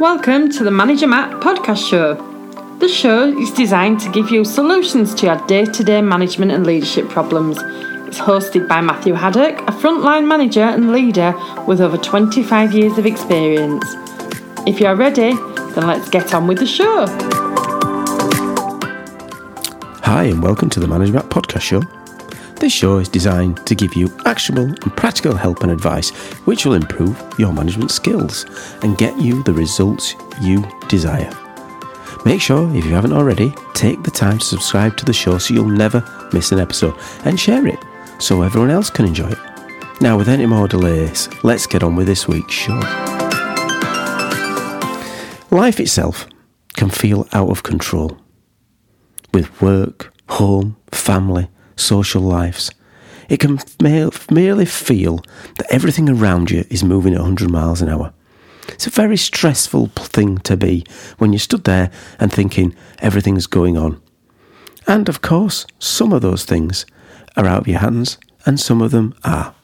Welcome to the Manager Matt podcast show. The show is designed to give you solutions to your day to day management and leadership problems. It's hosted by Matthew Haddock, a frontline manager and leader with over 25 years of experience. If you're ready, then let's get on with the show. Hi, and welcome to the Manager Matt podcast show. This show is designed to give you actionable and practical help and advice which will improve your management skills and get you the results you desire. Make sure, if you haven't already, take the time to subscribe to the show so you'll never miss an episode and share it so everyone else can enjoy it. Now, with any more delays, let's get on with this week's show. Life itself can feel out of control with work, home, family, social lives. It can merely feel that everything around you is moving at 100 miles an hour. It's a very stressful thing to be when you're stood there and thinking everything's going on. And of course, some of those things are out of your hands and some of them are.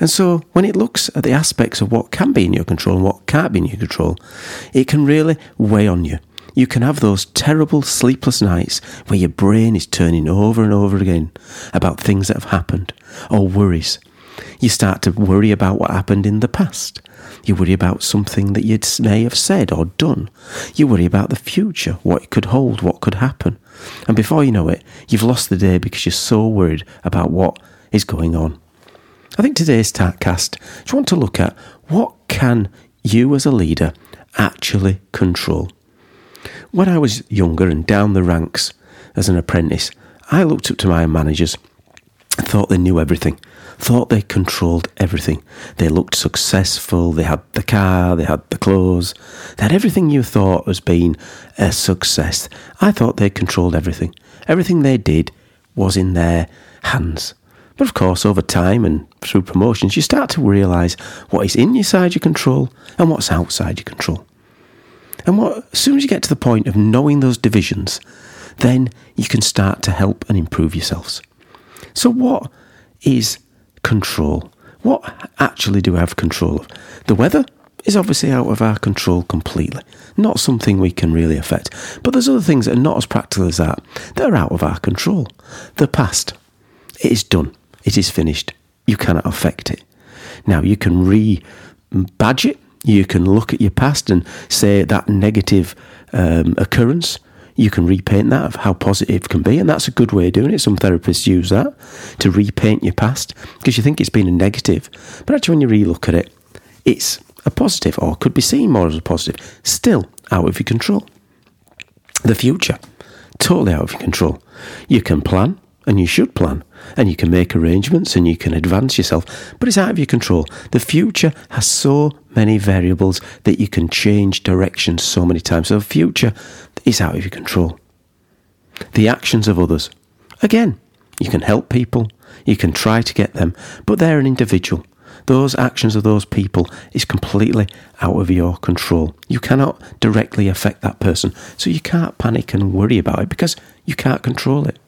And so, when it looks at the aspects of what can be in your control and what can't be in your control, it can really weigh on you you can have those terrible sleepless nights where your brain is turning over and over again about things that have happened or worries. You start to worry about what happened in the past. You worry about something that you may have said or done. You worry about the future, what it could hold, what could happen. And before you know it, you've lost the day because you're so worried about what is going on. I think today's cast, I just want to look at what can you as a leader actually control. When I was younger and down the ranks as an apprentice, I looked up to my managers, thought they knew everything, thought they controlled everything. They looked successful, they had the car, they had the clothes, they had everything you thought was being a success. I thought they controlled everything. Everything they did was in their hands. But of course, over time and through promotions, you start to realise what is in your side your control and what's outside your control. And what, as soon as you get to the point of knowing those divisions, then you can start to help and improve yourselves. So, what is control? What actually do we have control of? The weather is obviously out of our control completely, not something we can really affect. But there's other things that are not as practical as that that are out of our control. The past, it is done, it is finished. You cannot affect it. Now, you can re badge it you can look at your past and say that negative um, occurrence. You can repaint that of how positive can be, and that's a good way of doing it. Some therapists use that to repaint your past because you think it's been a negative, but actually, when you relook at it, it's a positive, or could be seen more as a positive. Still out of your control. The future, totally out of your control. You can plan, and you should plan and you can make arrangements and you can advance yourself, but it's out of your control. The future has so many variables that you can change direction so many times. So the future is out of your control. The actions of others. Again, you can help people, you can try to get them, but they're an individual. Those actions of those people is completely out of your control. You cannot directly affect that person, so you can't panic and worry about it because you can't control it.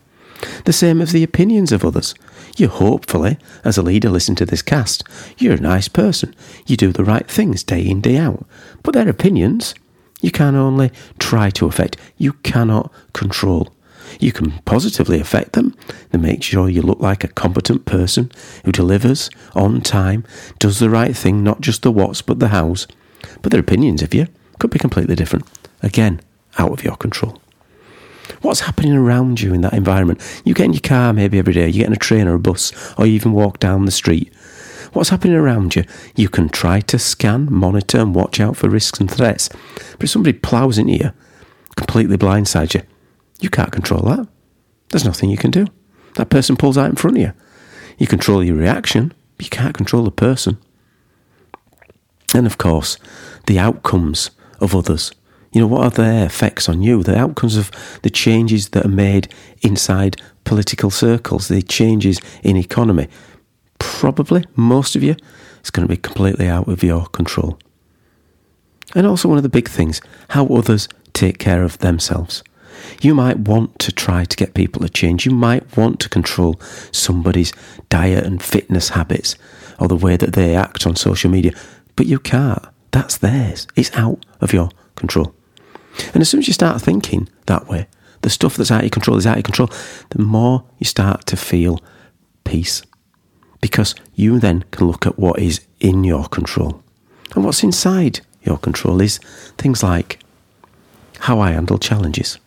The same as the opinions of others. You hopefully, eh? as a leader, listen to this cast. You're a nice person. You do the right things day in, day out. But their opinions, you can only try to affect. You cannot control. You can positively affect them and make sure you look like a competent person who delivers on time, does the right thing, not just the what's but the how's. But their opinions of you could be completely different. Again, out of your control. What's happening around you in that environment? You get in your car maybe every day, you get in a train or a bus, or you even walk down the street. What's happening around you? You can try to scan, monitor, and watch out for risks and threats. But if somebody ploughs into you, completely blindsides you, you can't control that. There's nothing you can do. That person pulls out in front of you. You control your reaction, but you can't control the person. And of course, the outcomes of others you know, what are their effects on you? The outcomes of the changes that are made inside political circles, the changes in economy. Probably, most of you, it's going to be completely out of your control. And also, one of the big things, how others take care of themselves. You might want to try to get people to change. You might want to control somebody's diet and fitness habits or the way that they act on social media, but you can't That's theirs. It's out of your control. And as soon as you start thinking that way, the stuff that's out of your control is out of control, the more you start to feel peace. Because you then can look at what is in your control. And what's inside your control is things like how I handle challenges.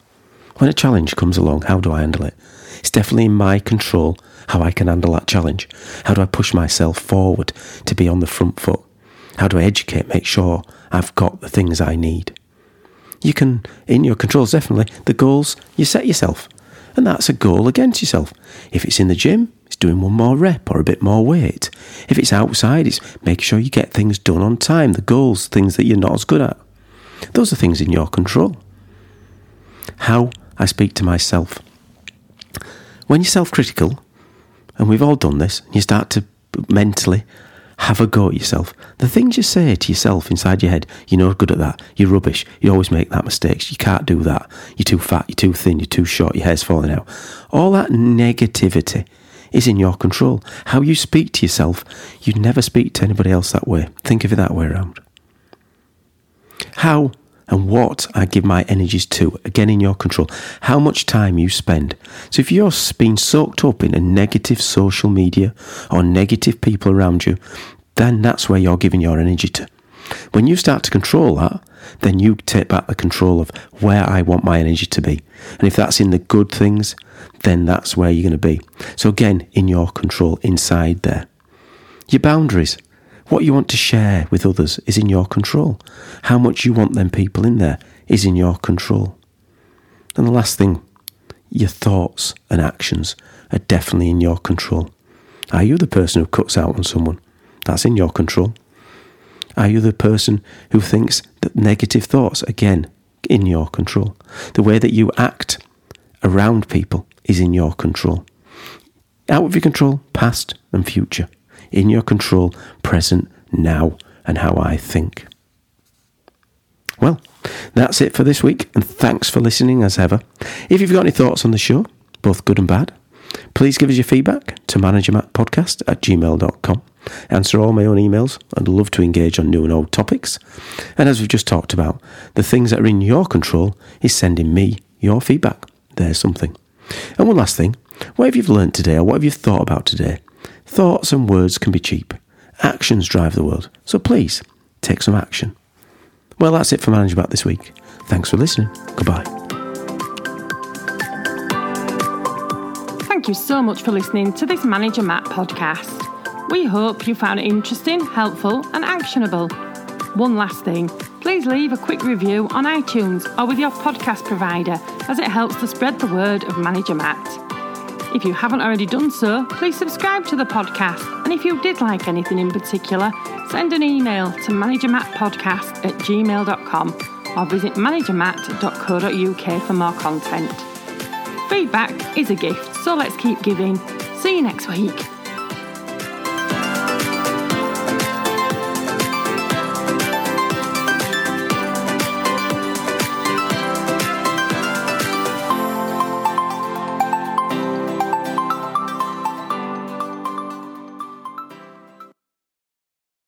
When a challenge comes along, how do I handle it? It's definitely in my control how I can handle that challenge. How do I push myself forward to be on the front foot? How do I educate, make sure I've got the things I need? You can, in your controls, definitely, the goals you set yourself. And that's a goal against yourself. If it's in the gym, it's doing one more rep or a bit more weight. If it's outside, it's making sure you get things done on time, the goals, things that you're not as good at. Those are things in your control. How I speak to myself. When you're self critical, and we've all done this, you start to mentally have a go at yourself. The things you say to yourself inside your head, you're good at that, you're rubbish, you always make that mistakes, you can't do that, you're too fat, you're too thin, you're too short, your hair's falling out. All that negativity is in your control. How you speak to yourself, you never speak to anybody else that way. Think of it that way around. How and what I give my energies to, again in your control, how much time you spend. So if you're being soaked up in a negative social media or negative people around you, then that's where you're giving your energy to. When you start to control that, then you take back the control of where I want my energy to be. And if that's in the good things, then that's where you're going to be. So again, in your control, inside there. Your boundaries. What you want to share with others is in your control. How much you want them people in there is in your control. And the last thing, your thoughts and actions are definitely in your control. Are you the person who cuts out on someone? That's in your control. Are you the person who thinks that negative thoughts, again, in your control? The way that you act around people is in your control. Out of your control, past and future in your control, present, now, and how I think. Well, that's it for this week, and thanks for listening as ever. If you've got any thoughts on the show, both good and bad, please give us your feedback to managermattpodcast at gmail.com. Answer all my own emails. I'd love to engage on new and old topics. And as we've just talked about, the things that are in your control is sending me your feedback. There's something. And one last thing what have you learned today or what have you thought about today? Thoughts and words can be cheap. Actions drive the world. So please, take some action. Well, that's it for Manager Matt this week. Thanks for listening. Goodbye. Thank you so much for listening to this Manager Matt podcast. We hope you found it interesting, helpful, and actionable. One last thing please leave a quick review on iTunes or with your podcast provider as it helps to spread the word of Manager Matt. If you haven't already done so, please subscribe to the podcast. And if you did like anything in particular, send an email to managermattpodcast at gmail.com or visit managermatt.co.uk for more content. Feedback is a gift, so let's keep giving. See you next week.